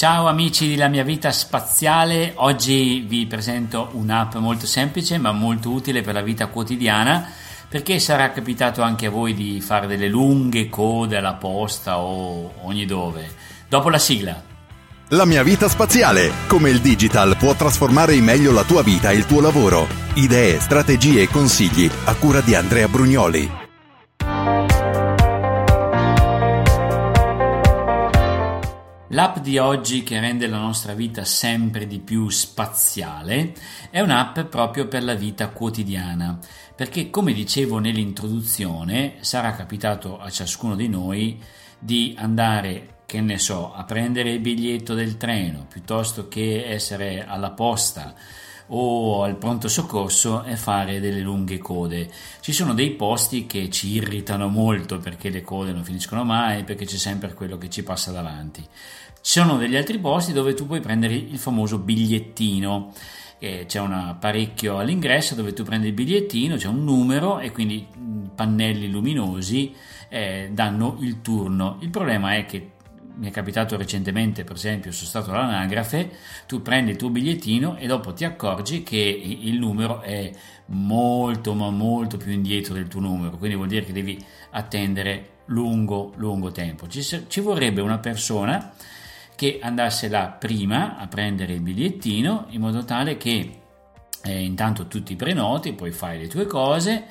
Ciao amici della mia vita spaziale, oggi vi presento un'app molto semplice ma molto utile per la vita quotidiana perché sarà capitato anche a voi di fare delle lunghe code alla posta o ogni dove. Dopo la sigla. La mia vita spaziale, come il digital può trasformare in meglio la tua vita e il tuo lavoro. Idee, strategie e consigli a cura di Andrea Brugnoli. L'app di oggi che rende la nostra vita sempre di più spaziale è un'app proprio per la vita quotidiana, perché come dicevo nell'introduzione sarà capitato a ciascuno di noi di andare, che ne so, a prendere il biglietto del treno piuttosto che essere alla posta o al pronto soccorso e fare delle lunghe code. Ci sono dei posti che ci irritano molto perché le code non finiscono mai, perché c'è sempre quello che ci passa davanti. Ci sono degli altri posti dove tu puoi prendere il famoso bigliettino. c'è un apparecchio all'ingresso dove tu prendi il bigliettino, c'è un numero e quindi pannelli luminosi eh, danno il turno. Il problema è che mi è capitato recentemente, per esempio, sono stato all'anagrafe, tu prendi il tuo bigliettino e dopo ti accorgi che il numero è molto ma molto più indietro del tuo numero, quindi vuol dire che devi attendere lungo lungo tempo. Ci, ci vorrebbe una persona che andasse là prima a prendere il bigliettino in modo tale che eh, intanto tu ti prenoti, poi fai le tue cose,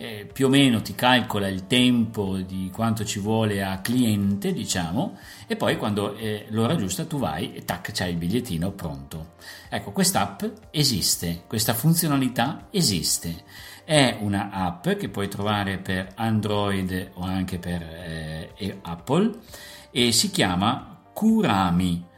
eh, più o meno ti calcola il tempo di quanto ci vuole a cliente, diciamo, e poi quando è l'ora giusta tu vai e tac, c'hai il bigliettino pronto. Ecco, quest'app esiste, questa funzionalità esiste. È una app che puoi trovare per Android o anche per eh, Apple e si chiama Kurami.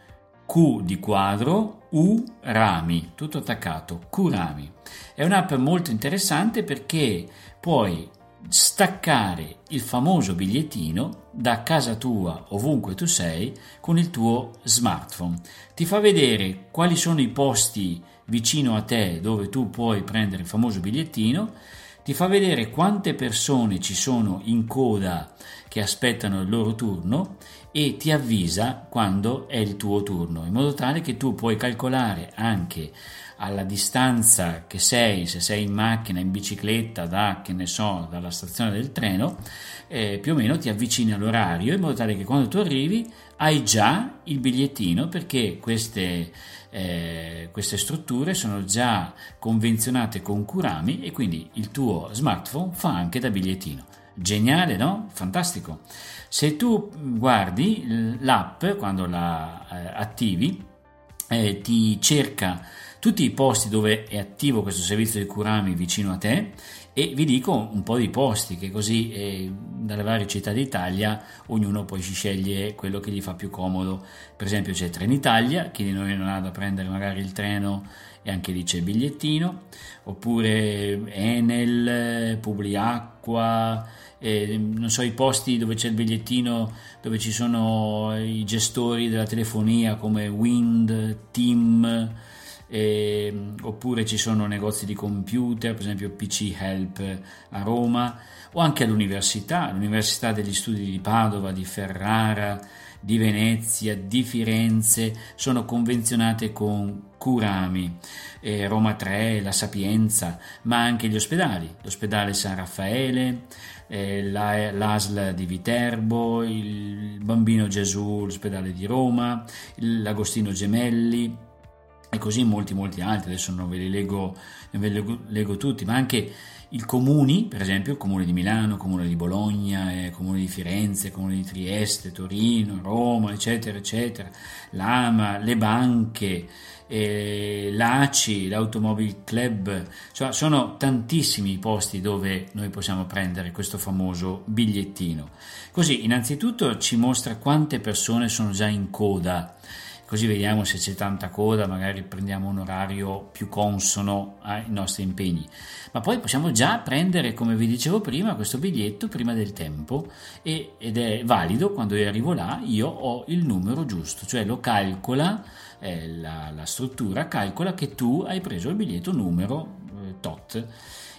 Q di quadro, U rami, tutto attaccato, Kurami. È un'app molto interessante perché puoi staccare il famoso bigliettino da casa tua, ovunque tu sei, con il tuo smartphone. Ti fa vedere quali sono i posti vicino a te dove tu puoi prendere il famoso bigliettino, ti fa vedere quante persone ci sono in coda che aspettano il loro turno e ti avvisa quando è il tuo turno, in modo tale che tu puoi calcolare anche alla distanza che sei, se sei in macchina, in bicicletta, da che ne so, dalla stazione del treno, eh, più o meno ti avvicini all'orario in modo tale che quando tu arrivi hai già il bigliettino perché queste, eh, queste strutture sono già convenzionate con Kurami e quindi il tuo smartphone fa anche da bigliettino. Geniale, no? Fantastico. Se tu guardi l'app quando la eh, attivi, eh, ti cerca tutti i posti dove è attivo questo servizio di Kurami vicino a te e vi dico un po' di posti che così eh, dalle varie città d'Italia ognuno poi si sceglie quello che gli fa più comodo. Per esempio c'è Trenitalia, chi di noi non ha da prendere magari il treno e anche lì c'è il bigliettino, oppure Enel, Publiacqua, eh, non so i posti dove c'è il bigliettino, dove ci sono i gestori della telefonia come Wind, Team eh, oppure ci sono negozi di computer, per esempio PC Help a Roma, o anche all'università, l'Università degli Studi di Padova, di Ferrara, di Venezia, di Firenze, sono convenzionate con Curami, eh, Roma 3, la Sapienza, ma anche gli ospedali, l'ospedale San Raffaele, eh, la, l'ASL di Viterbo, il Bambino Gesù, l'ospedale di Roma, l'Agostino Gemelli, e così molti molti altri, adesso non ve li leggo, ve li leggo, tutti, ma anche i comuni, per esempio il comune di Milano, il comune di Bologna, il comune di Firenze, il comune di Trieste, Torino, Roma, eccetera, eccetera, l'AMA, le banche, eh, l'ACI, l'Automobile Club, cioè, sono tantissimi i posti dove noi possiamo prendere questo famoso bigliettino. Così, innanzitutto ci mostra quante persone sono già in coda così vediamo se c'è tanta coda, magari prendiamo un orario più consono ai nostri impegni. Ma poi possiamo già prendere, come vi dicevo prima, questo biglietto prima del tempo e, ed è valido quando io arrivo là, io ho il numero giusto, cioè lo calcola, eh, la, la, struttura calcola che tu hai preso il biglietto numero eh, tot.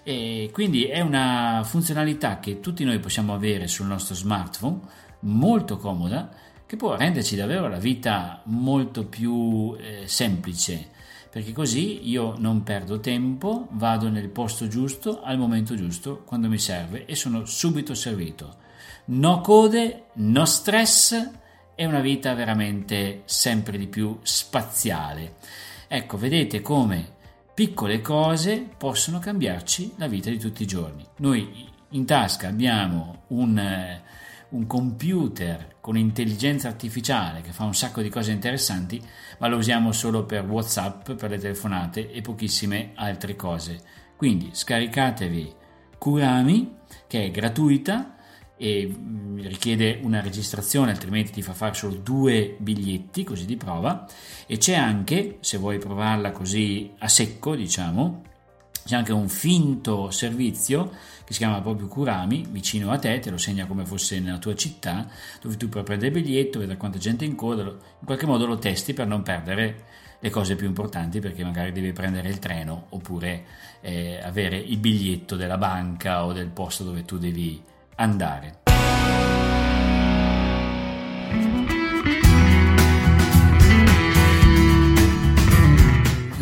E quindi è una funzionalità che tutti noi possiamo avere sul nostro smartphone, molto comoda che può renderci davvero la vita molto più eh, semplice, perché così io non perdo tempo, vado nel posto giusto al momento giusto quando mi serve e sono subito servito. No code, no stress e una vita veramente sempre di più spaziale. Ecco, vedete come piccole cose possono cambiarci la vita di tutti i giorni. Noi in tasca abbiamo un, eh, un, computer con intelligenza artificiale che fa un sacco di cose interessanti, ma lo usiamo solo per WhatsApp, per le telefonate e pochissime altre cose. Quindi scaricatevi Kurami, che è gratuita e mm, richiede una registrazione, altrimenti ti fa fare solo due biglietti così di prova. E c'è anche, se vuoi provarla così a secco, diciamo, c'è anche un finto servizio che si chiama proprio Kurami, vicino a te, te lo segna come fosse nella tua città, dove tu puoi prendere il biglietto, vedere quanta gente in coda, in qualche modo lo testi per non perdere le cose più importanti perché magari devi prendere il treno oppure eh, avere il biglietto della banca o del posto dove tu devi andare.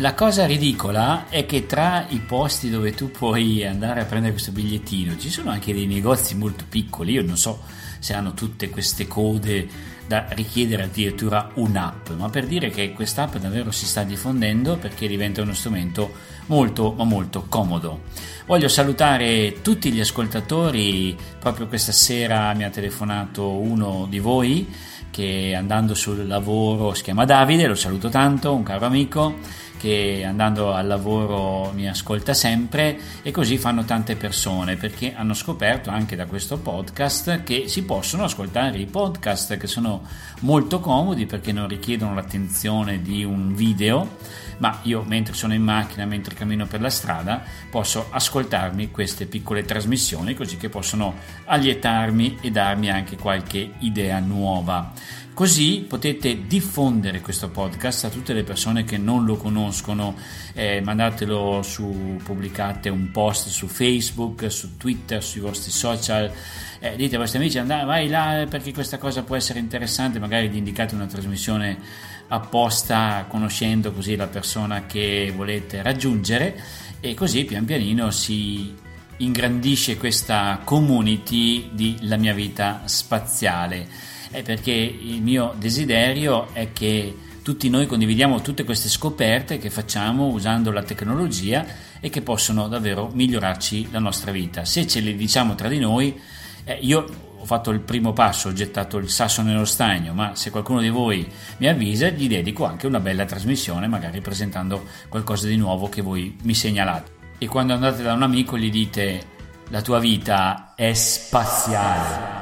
La cosa ridicola è che tra i posti dove tu puoi andare a prendere questo bigliettino ci sono anche dei negozi molto piccoli, io non so se hanno tutte queste code da richiedere addirittura un'app, ma per dire che quest'app davvero si sta diffondendo perché diventa uno strumento molto ma molto comodo. Voglio salutare tutti gli ascoltatori, proprio questa sera mi ha telefonato uno di voi che andando sul lavoro si chiama Davide, lo saluto tanto, un caro amico che andando al lavoro mi ascolta sempre e così fanno tante persone perché hanno scoperto anche da questo podcast che si possono ascoltare i podcast che sono molto comodi perché non richiedono l'attenzione di un video ma io mentre sono in macchina, mentre cammino per la strada posso ascoltarmi queste piccole trasmissioni così che possono allietarmi e darmi anche qualche idea nuova. Così potete diffondere questo podcast a tutte le persone che non lo conoscono, eh, mandatelo su, pubblicate un post su Facebook, su Twitter, sui vostri social, eh, dite ai vostri amici andate, vai là perché questa cosa può essere interessante, magari gli indicate una trasmissione apposta conoscendo così la persona che volete raggiungere. E così pian pianino si ingrandisce questa community di La mia vita spaziale è perché il mio desiderio è che tutti noi condividiamo tutte queste scoperte che facciamo usando la tecnologia e che possono davvero migliorarci la nostra vita. Se ce le diciamo tra di noi, eh, io ho fatto il primo passo, ho gettato il sasso nello stagno, ma se qualcuno di voi mi avvisa, gli dedico anche una bella trasmissione, magari presentando qualcosa di nuovo che voi mi segnalate. E quando andate da un amico gli dite la tua vita è spaziale.